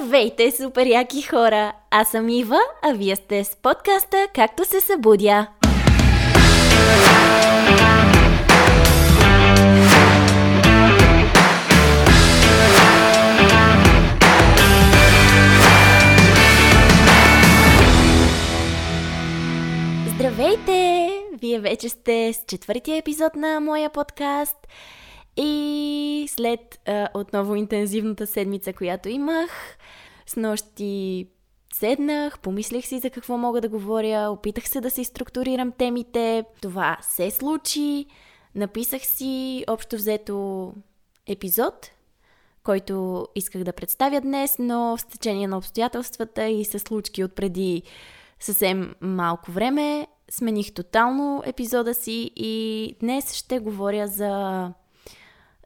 Здравейте, супер яки хора! Аз съм Ива, а вие сте с подкаста Както се събудя. Здравейте! Вие вече сте с четвъртия епизод на моя подкаст. И след а, отново интензивната седмица, която имах, с нощи седнах, помислих си за какво мога да говоря, опитах се да си структурирам темите. Това се случи. Написах си общо взето епизод, който исках да представя днес, но в течение на обстоятелствата и с случки от преди съвсем малко време смених тотално епизода си и днес ще говоря за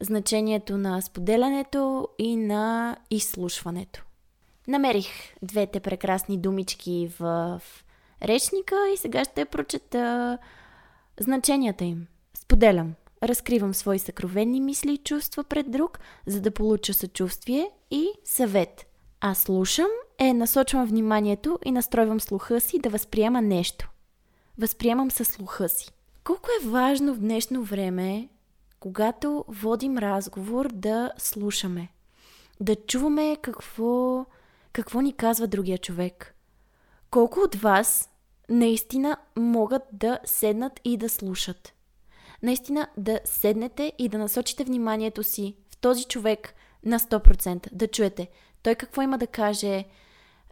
значението на споделянето и на изслушването. Намерих двете прекрасни думички в речника и сега ще прочета значенията им. Споделям. Разкривам свои съкровенни мисли и чувства пред друг, за да получа съчувствие и съвет. Аз слушам е насочвам вниманието и настройвам слуха си да възприема нещо. Възприемам със слуха си. Колко е важно в днешно време когато водим разговор, да слушаме. Да чуваме какво, какво ни казва другия човек. Колко от вас наистина могат да седнат и да слушат? Наистина да седнете и да насочите вниманието си в този човек на 100%. Да чуете той какво има да каже,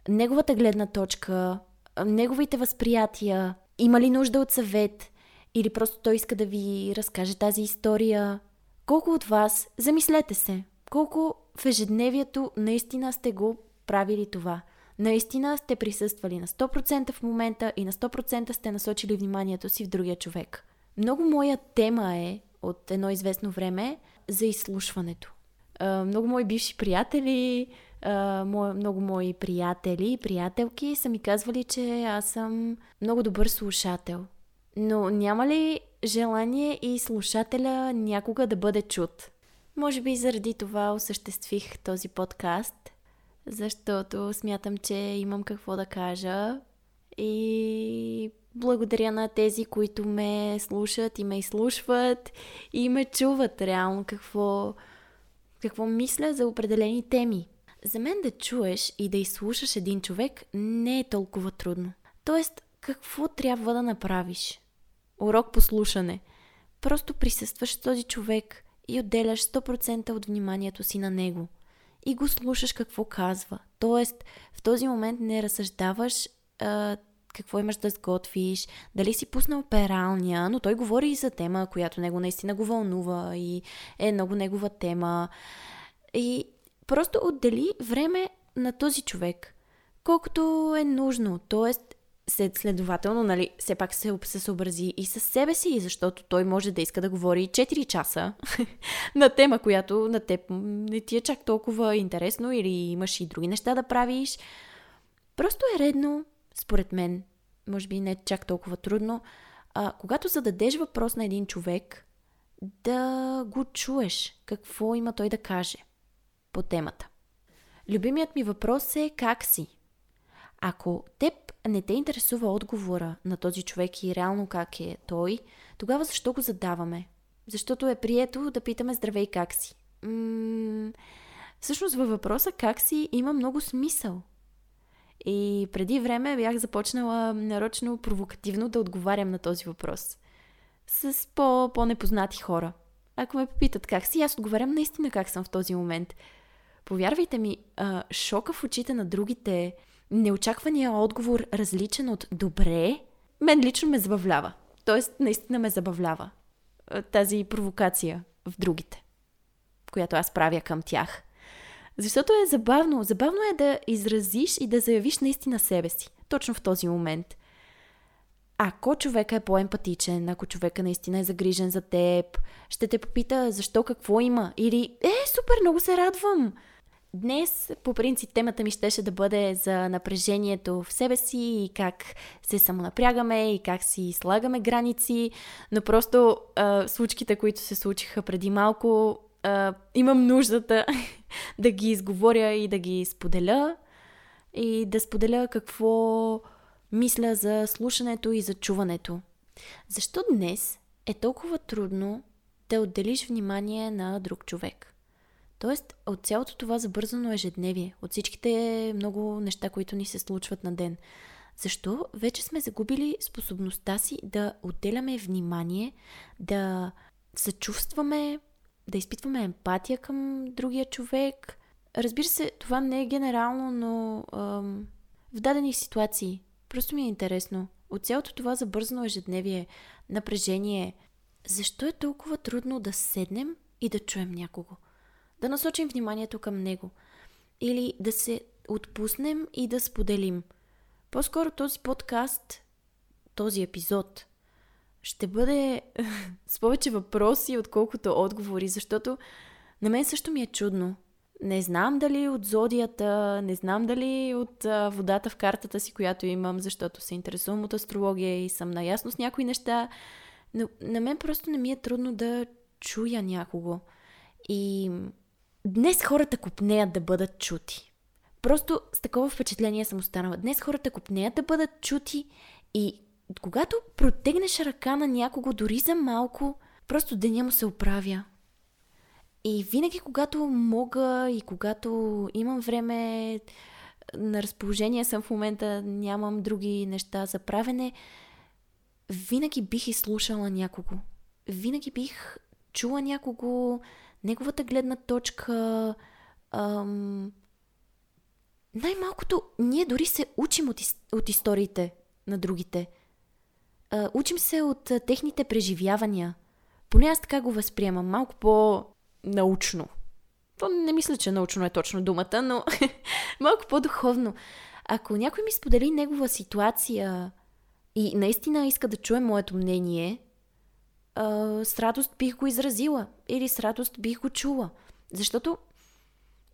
неговата гледна точка, неговите възприятия, има ли нужда от съвет, или просто той иска да ви разкаже тази история. Колко от вас, замислете се, колко в ежедневието наистина сте го правили това. Наистина сте присъствали на 100% в момента и на 100% сте насочили вниманието си в другия човек. Много моя тема е от едно известно време за изслушването. Много мои бивши приятели, много мои приятели и приятелки са ми казвали, че аз съм много добър слушател. Но няма ли желание и слушателя някога да бъде чут? Може би заради това осъществих този подкаст, защото смятам, че имам какво да кажа и благодаря на тези, които ме слушат и ме изслушват и ме чуват реално какво, какво мисля за определени теми. За мен да чуеш и да изслушаш един човек не е толкова трудно. Тоест, какво трябва да направиш? урок по слушане. Просто присъстваш този човек и отделяш 100% от вниманието си на него. И го слушаш какво казва. Тоест, в този момент не разсъждаваш а, какво имаш да сготвиш, дали си пуснал пералня, но той говори и за тема, която него наистина го вълнува и е много негова тема. И просто отдели време на този човек, колкото е нужно. Тоест, следователно, нали, все пак се, се съобрази и с себе си, защото той може да иска да говори 4 часа на тема, която на теб не ти е чак толкова интересно или имаш и други неща да правиш. Просто е редно, според мен, може би не е чак толкова трудно, а, когато зададеш въпрос на един човек, да го чуеш, какво има той да каже по темата. Любимият ми въпрос е как си? Ако теб не те интересува отговора на този човек и реално как е той, тогава защо го задаваме? Защото е прието да питаме здравей как си. М- всъщност във въпроса как си има много смисъл. И преди време бях започнала нарочно провокативно да отговарям на този въпрос. С по- по-непознати хора. Ако ме попитат как си, аз отговарям наистина как съм в този момент. Повярвайте ми, шока в очите на другите неочаквания отговор различен от добре, мен лично ме забавлява. Тоест, наистина ме забавлява тази провокация в другите, която аз правя към тях. Защото е забавно. Забавно е да изразиш и да заявиш наистина себе си. Точно в този момент. Ако човека е по-емпатичен, ако човека наистина е загрижен за теб, ще те попита защо, какво има. Или, е, супер, много се радвам. Днес, по принцип, темата ми щеше да бъде за напрежението в себе си и как се самонапрягаме и как си слагаме граници, но просто а, случките, които се случиха преди малко, а, имам нуждата да ги изговоря и да ги споделя и да споделя какво мисля за слушането и за чуването. Защо днес е толкова трудно да отделиш внимание на друг човек? Тоест, от цялото това забързано ежедневие, от всичките много неща, които ни се случват на ден, защо вече сме загубили способността си да отделяме внимание, да съчувстваме, да изпитваме емпатия към другия човек. Разбира се, това не е генерално, но ам, в дадени ситуации просто ми е интересно. От цялото това забързано ежедневие, напрежение, защо е толкова трудно да седнем и да чуем някого? Да насочим вниманието към него. Или да се отпуснем и да споделим. По-скоро този подкаст, този епизод, ще бъде с повече въпроси, отколкото отговори, защото на мен също ми е чудно. Не знам дали от зодията, не знам дали от водата в картата си, която имам, защото се интересувам от астрология и съм наясно с някои неща, но на мен просто не ми е трудно да чуя някого. И днес хората купнеят да бъдат чути. Просто с такова впечатление съм останала. Днес хората купнеят да бъдат чути и когато протегнеш ръка на някого дори за малко, просто деня му се оправя. И винаги, когато мога и когато имам време, на разположение съм в момента, нямам други неща за правене, винаги бих изслушала някого. Винаги бих чула някого, неговата гледна точка. Ам... Най-малкото, ние дори се учим от, от историите на другите – а, учим се от а, техните преживявания. Поне аз така го възприемам. Малко по-научно. То не мисля, че научно е точно думата, но малко по-духовно. Ако някой ми сподели негова ситуация и наистина иска да чуе моето мнение, а, с радост бих го изразила или с радост бих го чула. Защото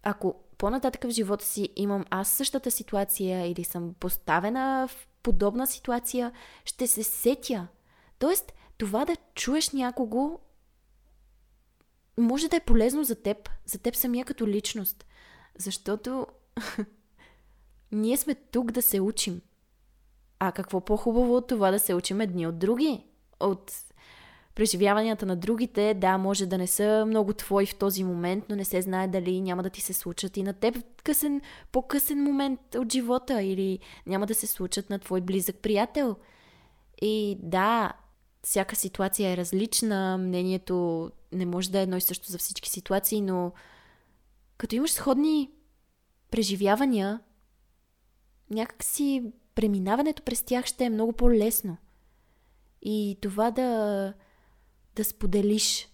ако по-нататък в живота си имам аз същата ситуация или съм поставена в подобна ситуация, ще се сетя. Тоест, това да чуеш някого може да е полезно за теб, за теб самия като личност. Защото ние сме тук да се учим. А какво по-хубаво от това да се учим едни от други? От преживяванията на другите, да, може да не са много твои в този момент, но не се знае дали няма да ти се случат и на теб в късен, по-късен момент от живота или няма да се случат на твой близък приятел. И да, всяка ситуация е различна, мнението не може да е едно и също за всички ситуации, но като имаш сходни преживявания, някакси преминаването през тях ще е много по-лесно. И това да да споделиш,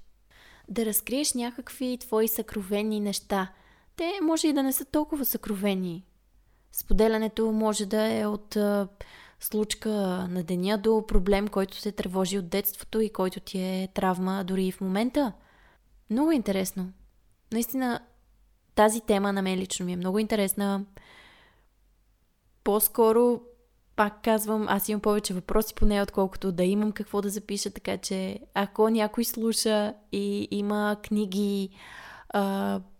да разкриеш някакви твои съкровени неща. Те може и да не са толкова съкровени. Споделянето може да е от а, случка на деня до проблем, който се тревожи от детството и който ти е травма дори и в момента. Много интересно. Наистина, тази тема на мен лично ми е много интересна. По-скоро пак казвам, аз имам повече въпроси по нея, отколкото да имам какво да запиша, така че ако някой слуша и има книги,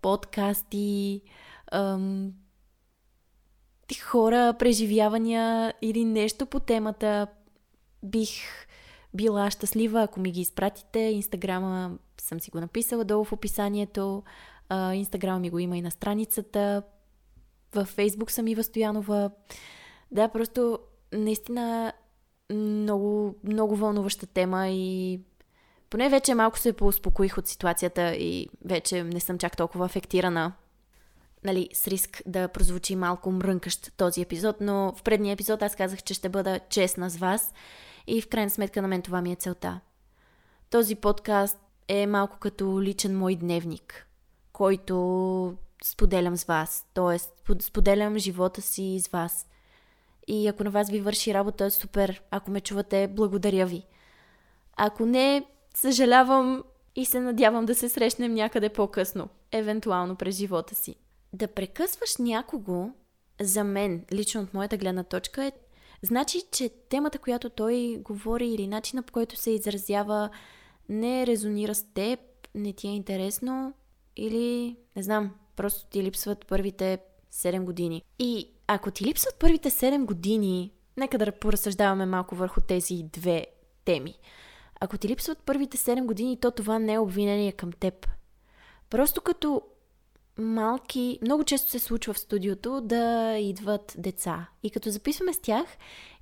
подкасти, хора, преживявания или нещо по темата, бих била щастлива, ако ми ги изпратите. Инстаграма съм си го написала долу в описанието. Инстаграма ми го има и на страницата. Във Фейсбук съм и Стоянова. Да, просто наистина много, много вълнуваща тема и поне вече малко се поуспокоих от ситуацията и вече не съм чак толкова афектирана. Нали, с риск да прозвучи малко мрънкащ този епизод, но в предния епизод аз казах, че ще бъда честна с вас и в крайна сметка на мен това ми е целта. Този подкаст е малко като личен мой дневник, който споделям с вас. Тоест, споделям живота си с вас. И ако на вас ви върши работа, супер. Ако ме чувате, благодаря ви. Ако не, съжалявам и се надявам да се срещнем някъде по-късно, евентуално през живота си. Да прекъсваш някого, за мен, лично от моята гледна точка, е значи, че темата, която той говори или начина по който се изразява, не резонира с теб, не ти е интересно Или, не знам, просто ти липсват първите 7 години. И ако ти липсват първите 7 години, нека да поразсъждаваме малко върху тези две теми. Ако ти липсват първите 7 години, то това не е обвинение към теб. Просто като малки, много често се случва в студиото да идват деца. И като записваме с тях,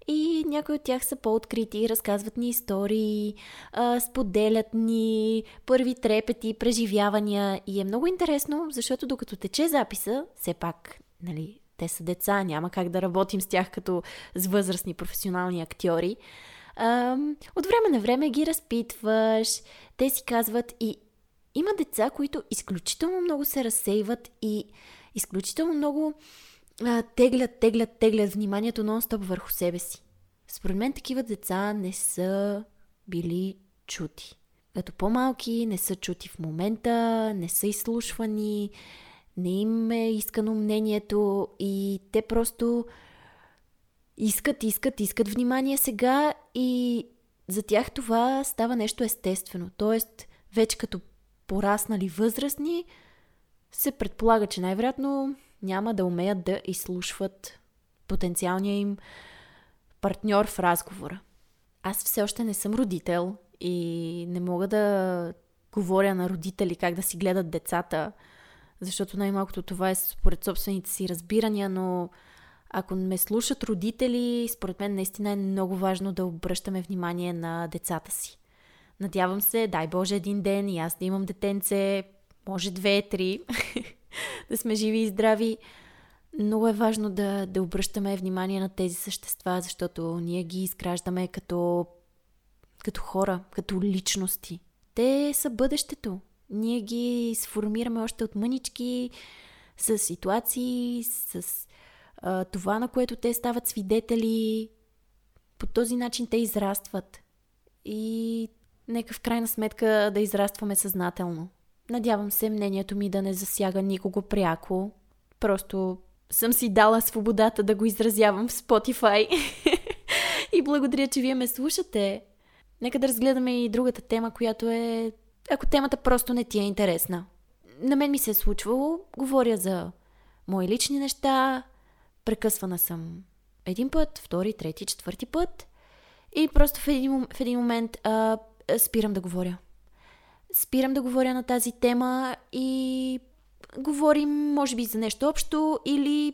и някои от тях са по-открити, разказват ни истории, а, споделят ни първи трепети, преживявания. И е много интересно, защото докато тече записа, все пак, нали, те са деца, няма как да работим с тях като с възрастни професионални актьори. От време на време ги разпитваш, те си казват и има деца, които изключително много се разсейват и изключително много теглят, теглят, теглят вниманието нон-стоп върху себе си. Според мен такива деца не са били чути. Като по-малки не са чути в момента, не са изслушвани, не им е искано мнението и те просто искат, искат, искат внимание сега и за тях това става нещо естествено. Тоест, вече като пораснали възрастни, се предполага, че най-вероятно няма да умеят да изслушват потенциалния им партньор в разговора. Аз все още не съм родител и не мога да говоря на родители как да си гледат децата, защото най-малкото това е според собствените си разбирания, но ако ме слушат родители, според мен наистина е много важно да обръщаме внимание на децата си. Надявам се, дай Боже, един ден и аз да имам детенце, може две, три, да сме живи и здрави. Много е важно да, да обръщаме внимание на тези същества, защото ние ги изграждаме като, като хора, като личности. Те са бъдещето. Ние ги сформираме още от мънички, с ситуации, с а, това, на което те стават свидетели. По този начин те израстват. И нека в крайна сметка да израстваме съзнателно. Надявам се мнението ми да не засяга никого пряко. Просто съм си дала свободата да го изразявам в Spotify. и благодаря, че вие ме слушате. Нека да разгледаме и другата тема, която е... Ако темата просто не ти е интересна. На мен ми се е случвало, говоря за мои лични неща, прекъсвана съм един път, втори, трети, четвърти път и просто в един, в един момент а, спирам да говоря спирам да говоря на тази тема и говорим, може би, за нещо общо или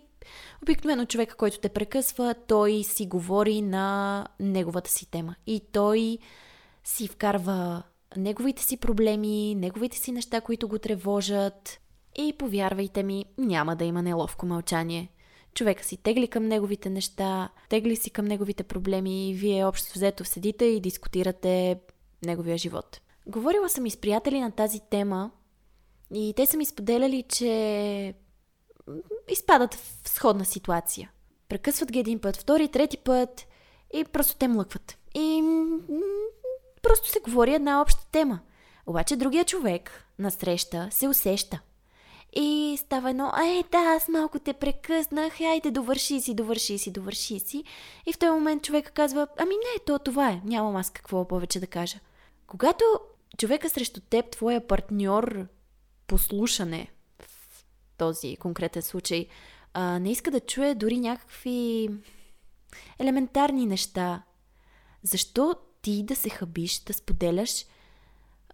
обикновено човека, който те прекъсва, той си говори на неговата си тема. И той си вкарва неговите си проблеми, неговите си неща, които го тревожат. И повярвайте ми, няма да има неловко мълчание. Човека си тегли към неговите неща, тегли си към неговите проблеми и вие общо взето седите и дискутирате неговия живот. Говорила съм и с приятели на тази тема и те са ми споделяли, че изпадат в сходна ситуация. Прекъсват ги един път, втори, трети път и просто те млъкват. И просто се говори една обща тема. Обаче другия човек на среща се усеща. И става едно, ай да, аз малко те прекъснах, айде довърши си, довърши си, довърши си. И в този момент човека казва, ами не, то това е, нямам аз какво повече да кажа. Когато човека срещу теб, твоя партньор по слушане в този конкретен случай, а, не иска да чуе дори някакви елементарни неща. Защо ти да се хабиш, да споделяш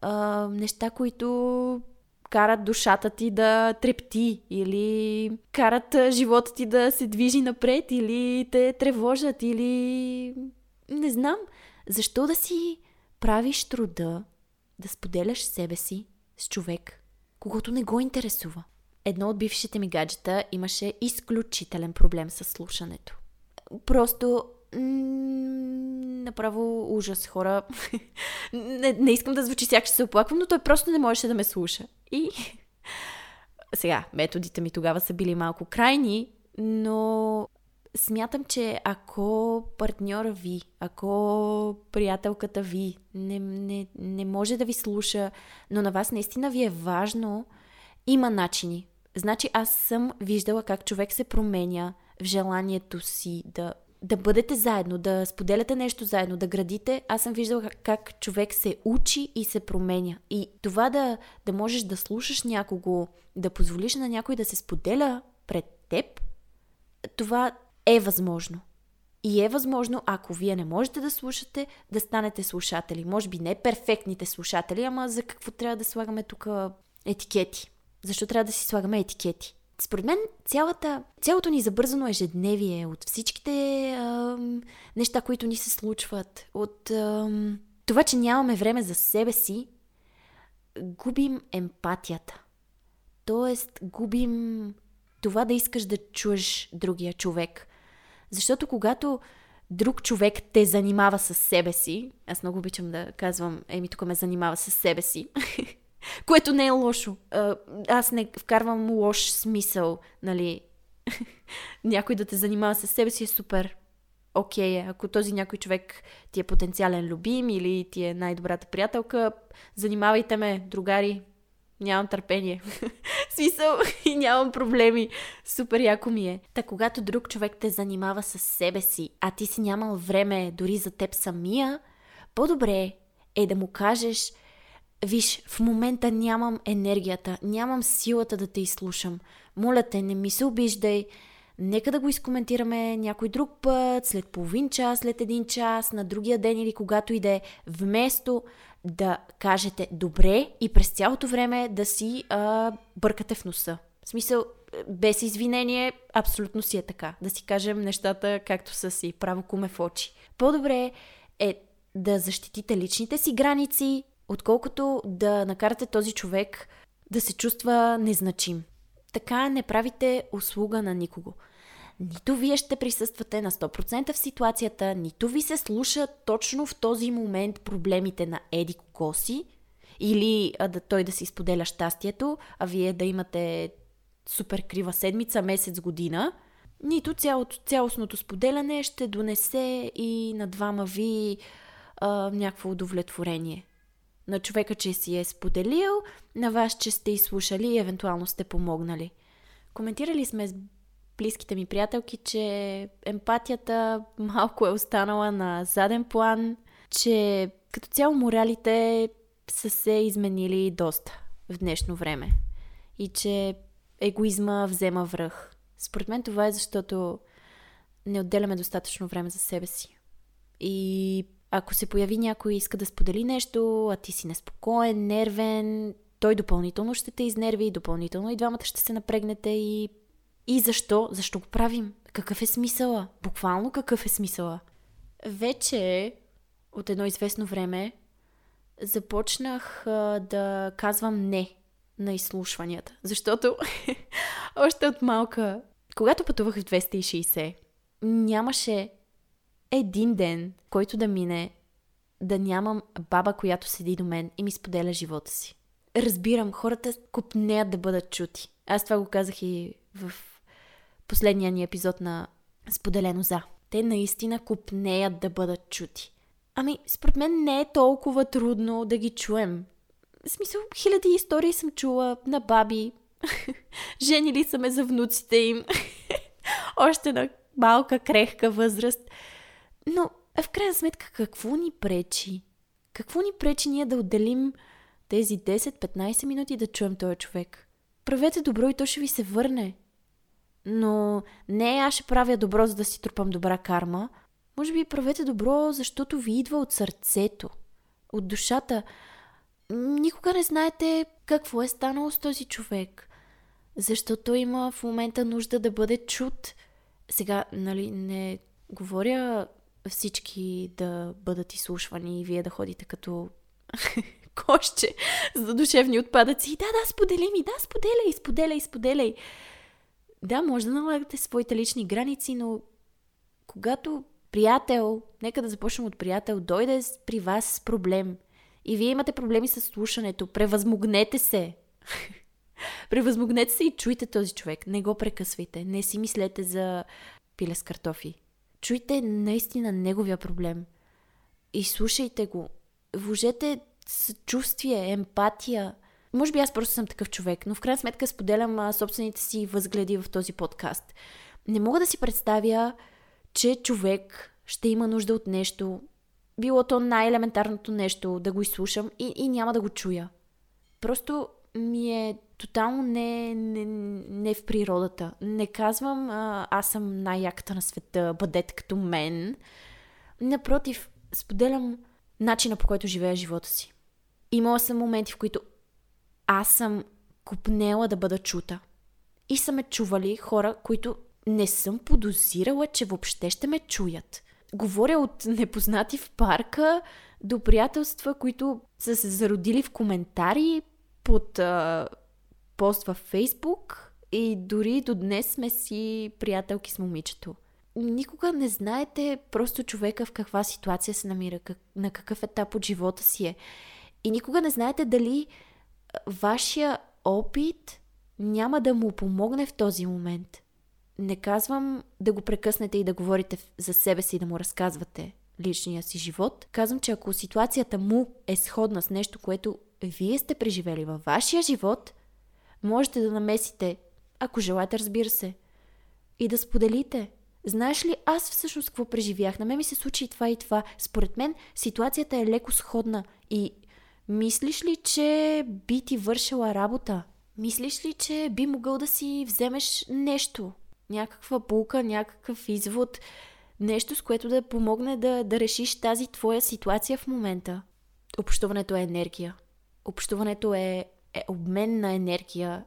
а, неща, които карат душата ти да трепти или карат живота ти да се движи напред или те тревожат или не знам. Защо да си правиш труда да споделяш себе си с човек, когато не го интересува. Едно от бившите ми гаджета имаше изключителен проблем с слушането. Просто м- направо ужас, хора. не, не искам да звучи сякаш се оплаквам, но той просто не можеше да ме слуша. И сега, методите ми тогава са били малко крайни, но смятам, че ако партньора ви, ако приятелката ви не, не, не може да ви слуша, но на вас наистина ви е важно, има начини. Значи аз съм виждала как човек се променя в желанието си да да бъдете заедно, да споделяте нещо заедно, да градите. Аз съм виждала как човек се учи и се променя. И това да, да можеш да слушаш някого, да позволиш на някой да се споделя пред теб, това е възможно. И е възможно, ако вие не можете да слушате, да станете слушатели. Може би не перфектните слушатели, ама за какво трябва да слагаме тук етикети? Защо трябва да си слагаме етикети? Според мен цялата, цялото ни забързано ежедневие от всичките а, неща, които ни се случват, от а, това, че нямаме време за себе си, губим емпатията. Тоест, губим това да искаш да чуеш другия човек. Защото когато друг човек те занимава с себе си, аз много обичам да казвам, еми тук ме занимава с себе си, което не е лошо. Аз не вкарвам лош смисъл, нали. някой да те занимава с себе си е супер. Окей, okay, ако този някой човек ти е потенциален любим или ти е най-добрата приятелка, занимавайте ме, другари, нямам търпение. Смисъл и нямам проблеми. Супер яко ми е. Та когато друг човек те занимава с себе си, а ти си нямал време дори за теб самия, по-добре е да му кажеш Виж, в момента нямам енергията, нямам силата да те изслушам. Моля те, не ми се обиждай. Нека да го изкоментираме някой друг път, след половин час, след един час, на другия ден или когато иде, вместо да кажете добре и през цялото време да си а, бъркате в носа. В смисъл, без извинение, абсолютно си е така. Да си кажем нещата както са си, право куме в очи. По-добре е да защитите личните си граници, отколкото да накарате този човек да се чувства незначим. Така не правите услуга на никого. Нито вие ще присъствате на 100% в ситуацията, нито ви се слуша точно в този момент проблемите на Еди Коси, или а, да той да си споделя щастието, а вие да имате супер крива седмица, месец, година, нито цялото, цялостното споделяне ще донесе и на двама ви а, някакво удовлетворение. На човека, че си е споделил, на вас, че сте изслушали и евентуално сте помогнали. Коментирали сме с близките ми приятелки, че емпатията малко е останала на заден план, че като цяло моралите са се изменили доста в днешно време и че егоизма взема връх. Според мен това е защото не отделяме достатъчно време за себе си. И ако се появи някой и иска да сподели нещо, а ти си неспокоен, нервен, той допълнително ще те изнерви, допълнително и двамата ще се напрегнете и и защо? Защо го правим? Какъв е смисъла? Буквално какъв е смисъла? Вече от едно известно време започнах а, да казвам не на изслушванията. Защото още от малка, когато пътувах в 260, нямаше един ден, който да мине, да нямам баба, която седи до мен и ми споделя живота си. Разбирам, хората купнеят да бъдат чути. Аз това го казах и в последния ни епизод на Споделено за. Те наистина купнеят да бъдат чути. Ами, според мен не е толкова трудно да ги чуем. В смисъл, хиляди истории съм чула на баби. Женили са ме за внуците им. Още на малка, крехка възраст. Но, в крайна сметка, какво ни пречи? Какво ни пречи ние да отделим тези 10-15 минути да чуем този човек? Правете добро и то ще ви се върне. Но не аз ще правя добро, за да си трупам добра карма. Може би правете добро, защото ви идва от сърцето, от душата. Никога не знаете какво е станало с този човек. Защото има в момента нужда да бъде чут. Сега, нали, не говоря всички да бъдат изслушвани и вие да ходите като кошче за душевни отпадъци. Да, да, сподели ми, да, споделяй, споделяй, споделяй. Да, може да налагате своите лични граници, но когато приятел, нека да започнем от приятел, дойде при вас с проблем и вие имате проблеми с слушането, превъзмогнете се. превъзмогнете се и чуйте този човек. Не го прекъсвайте. Не си мислете за пиле с картофи. Чуйте наистина неговия проблем. И слушайте го. Вложете съчувствие, емпатия, може би аз просто съм такъв човек, но в крайна сметка споделям собствените си възгледи в този подкаст. Не мога да си представя, че човек ще има нужда от нещо, било то най-елементарното нещо, да го изслушам и, и няма да го чуя. Просто ми е тотално не, не, не в природата. Не казвам, а, аз съм най-яката на света, бъдете като мен. Напротив, споделям начина по който живея живота си. Имала съм моменти, в които аз съм купнела да бъда чута. И са ме чували хора, които не съм подозирала, че въобще ще ме чуят. Говоря от непознати в парка до приятелства, които са се зародили в коментари под а, пост във Фейсбук и дори до днес сме си приятелки с момичето. Никога не знаете просто човека в каква ситуация се намира, как, на какъв етап от живота си е. И никога не знаете дали вашия опит няма да му помогне в този момент. Не казвам да го прекъснете и да говорите за себе си и да му разказвате личния си живот. Казвам, че ако ситуацията му е сходна с нещо, което вие сте преживели във вашия живот, можете да намесите, ако желаете, разбира се, и да споделите. Знаеш ли, аз всъщност какво преживях? На мен ми се случи и това и това. Според мен ситуацията е леко сходна и мислиш ли, че би ти вършила работа? Мислиш ли, че би могъл да си вземеш нещо? Някаква булка, някакъв извод, нещо с което да помогне да, да решиш тази твоя ситуация в момента? Общуването е енергия. Общуването е, е обмен на енергия,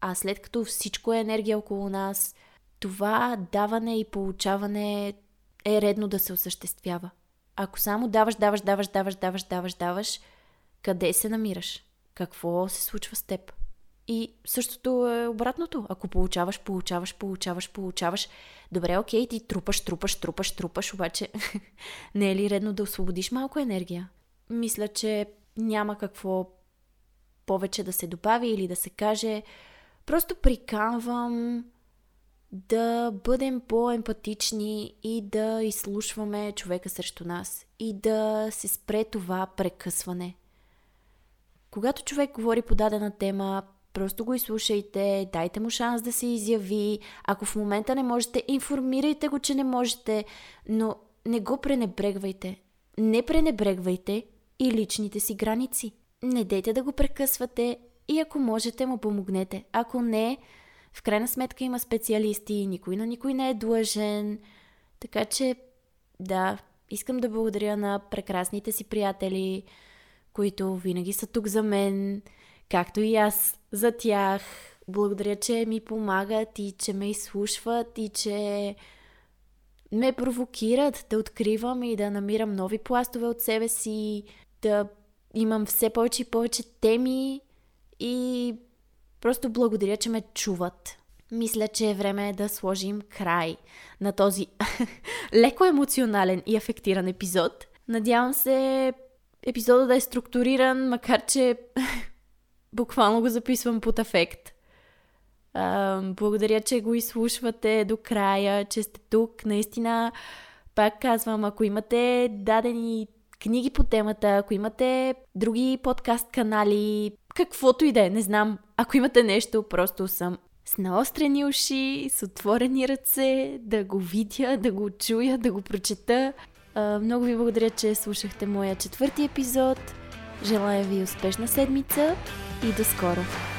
а след като всичко е енергия около нас, това даване и получаване е редно да се осъществява. Ако само даваш, даваш, даваш, даваш, даваш, даваш, даваш, къде се намираш? Какво се случва с теб? И същото е обратното. Ако получаваш, получаваш, получаваш, получаваш, добре, окей, ти трупаш, трупаш, трупаш, трупаш, обаче не е ли редно да освободиш малко енергия? Мисля, че няма какво повече да се добави или да се каже. Просто приканвам да бъдем по-емпатични и да изслушваме човека срещу нас и да се спре това прекъсване. Когато човек говори по дадена тема, просто го изслушайте, дайте му шанс да се изяви. Ако в момента не можете, информирайте го, че не можете, но не го пренебрегвайте. Не пренебрегвайте и личните си граници. Не дейте да го прекъсвате и ако можете, му помогнете. Ако не, в крайна сметка има специалисти, никой на никой не е длъжен. Така че, да, искам да благодаря на прекрасните си приятели, които винаги са тук за мен, както и аз за тях. Благодаря, че ми помагат и че ме изслушват и че ме провокират да откривам и да намирам нови пластове от себе си, да имам все повече и повече теми и просто благодаря, че ме чуват. Мисля, че е време да сложим край на този леко емоционален и афектиран епизод. Надявам се епизода да е структуриран, макар че буквално го записвам под афект. Благодаря, че го изслушвате до края, че сте тук. Наистина, пак казвам, ако имате дадени книги по темата, ако имате други подкаст канали, каквото и да е, не знам. Ако имате нещо, просто съм с наострени уши, с отворени ръце, да го видя, да го чуя, да го прочета. много ви благодаря, че слушахте моя четвърти епизод. Желая ви успешна седмица и до скоро!